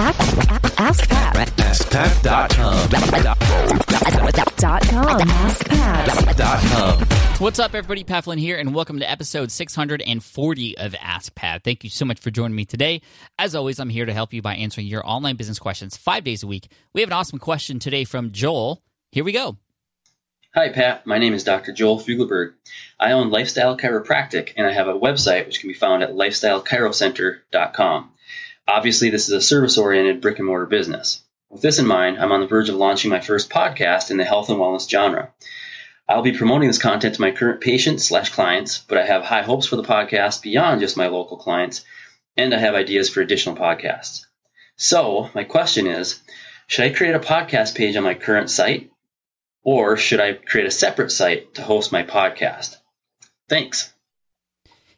Ask Pat. AskPat.com. Dot com. AskPat. What's up, everybody? Pat Flynn here, and welcome to episode 640 of Ask Pat. Thank you so much for joining me today. As always, I'm here to help you by answering your online business questions five days a week. We have an awesome question today from Joel. Here we go. Hi, Pat. My name is Dr. Joel Fugelberg. I own Lifestyle Chiropractic, and I have a website which can be found at lifestylechirocenter.com. Obviously, this is a service oriented brick and mortar business. With this in mind, I'm on the verge of launching my first podcast in the health and wellness genre. I'll be promoting this content to my current patients slash clients, but I have high hopes for the podcast beyond just my local clients, and I have ideas for additional podcasts. So, my question is should I create a podcast page on my current site, or should I create a separate site to host my podcast? Thanks.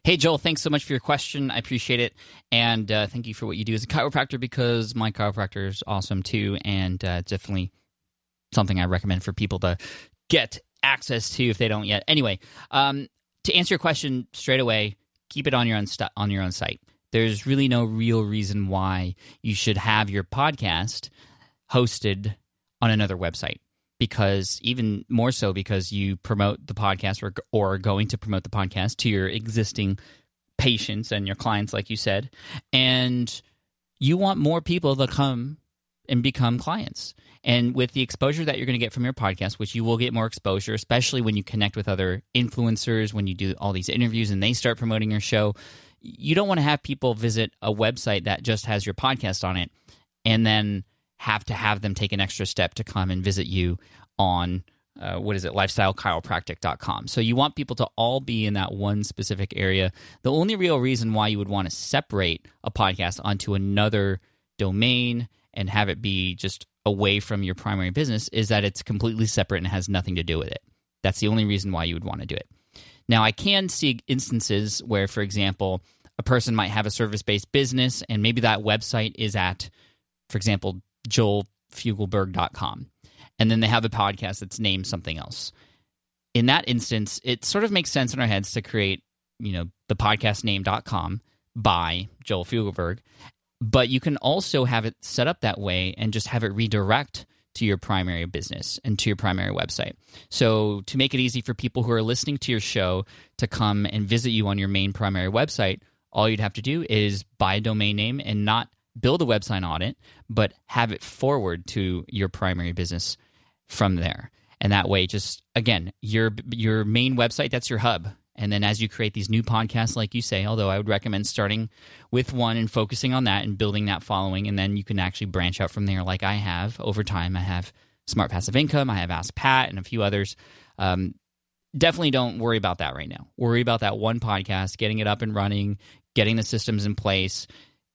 Hey, Joel, thanks so much for your question. I appreciate it. And uh, thank you for what you do as a chiropractor because my chiropractor is awesome too. And uh, definitely something I recommend for people to get access to if they don't yet. Anyway, um, to answer your question straight away, keep it on your own on your own site. There's really no real reason why you should have your podcast hosted on another website because even more so because you promote the podcast or, or are going to promote the podcast to your existing patients and your clients like you said. And you want more people to come and become clients. And with the exposure that you're going to get from your podcast which you will get more exposure especially when you connect with other influencers when you do all these interviews and they start promoting your show you don't want to have people visit a website that just has your podcast on it and then have to have them take an extra step to come and visit you on uh, what is it lifestylechiropractic.com so you want people to all be in that one specific area. The only real reason why you would want to separate a podcast onto another domain and have it be just away from your primary business is that it's completely separate and has nothing to do with it. That's the only reason why you would want to do it. Now i can see instances where for example a person might have a service-based business and maybe that website is at for example joelfugelberg.com and then they have a podcast that's named something else. In that instance, it sort of makes sense in our heads to create, you know, the podcast name.com by Joel Fugelberg, but you can also have it set up that way and just have it redirect to your primary business and to your primary website. So, to make it easy for people who are listening to your show to come and visit you on your main primary website, all you'd have to do is buy a domain name and not build a website on it, but have it forward to your primary business from there. And that way, just again, your your main website, that's your hub. And then as you create these new podcasts, like you say, although I would recommend starting with one and focusing on that and building that following, and then you can actually branch out from there, like I have over time. I have Smart Passive Income, I have Ask Pat, and a few others. Um, definitely don't worry about that right now. Worry about that one podcast, getting it up and running, getting the systems in place,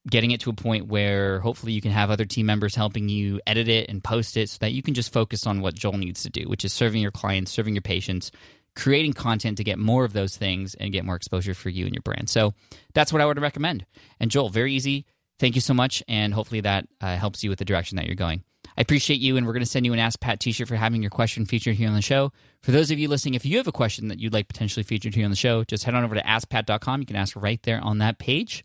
getting it to a point where hopefully you can have other team members helping you edit it and post it so that you can just focus on what Joel needs to do, which is serving your clients, serving your patients, creating content to get more of those things and get more exposure for you and your brand. So that's what I would recommend. And Joel, very easy. Thank you so much. And hopefully that uh, helps you with the direction that you're going. I appreciate you, and we're going to send you an Ask Pat t shirt for having your question featured here on the show. For those of you listening, if you have a question that you'd like potentially featured here on the show, just head on over to askpat.com. You can ask right there on that page.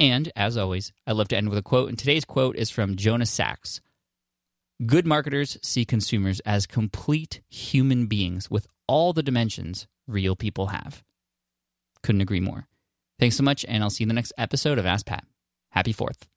And as always, I love to end with a quote, and today's quote is from Jonah Sachs. Good marketers see consumers as complete human beings with all the dimensions real people have. Couldn't agree more. Thanks so much, and I'll see you in the next episode of Ask Pat. Happy 4th.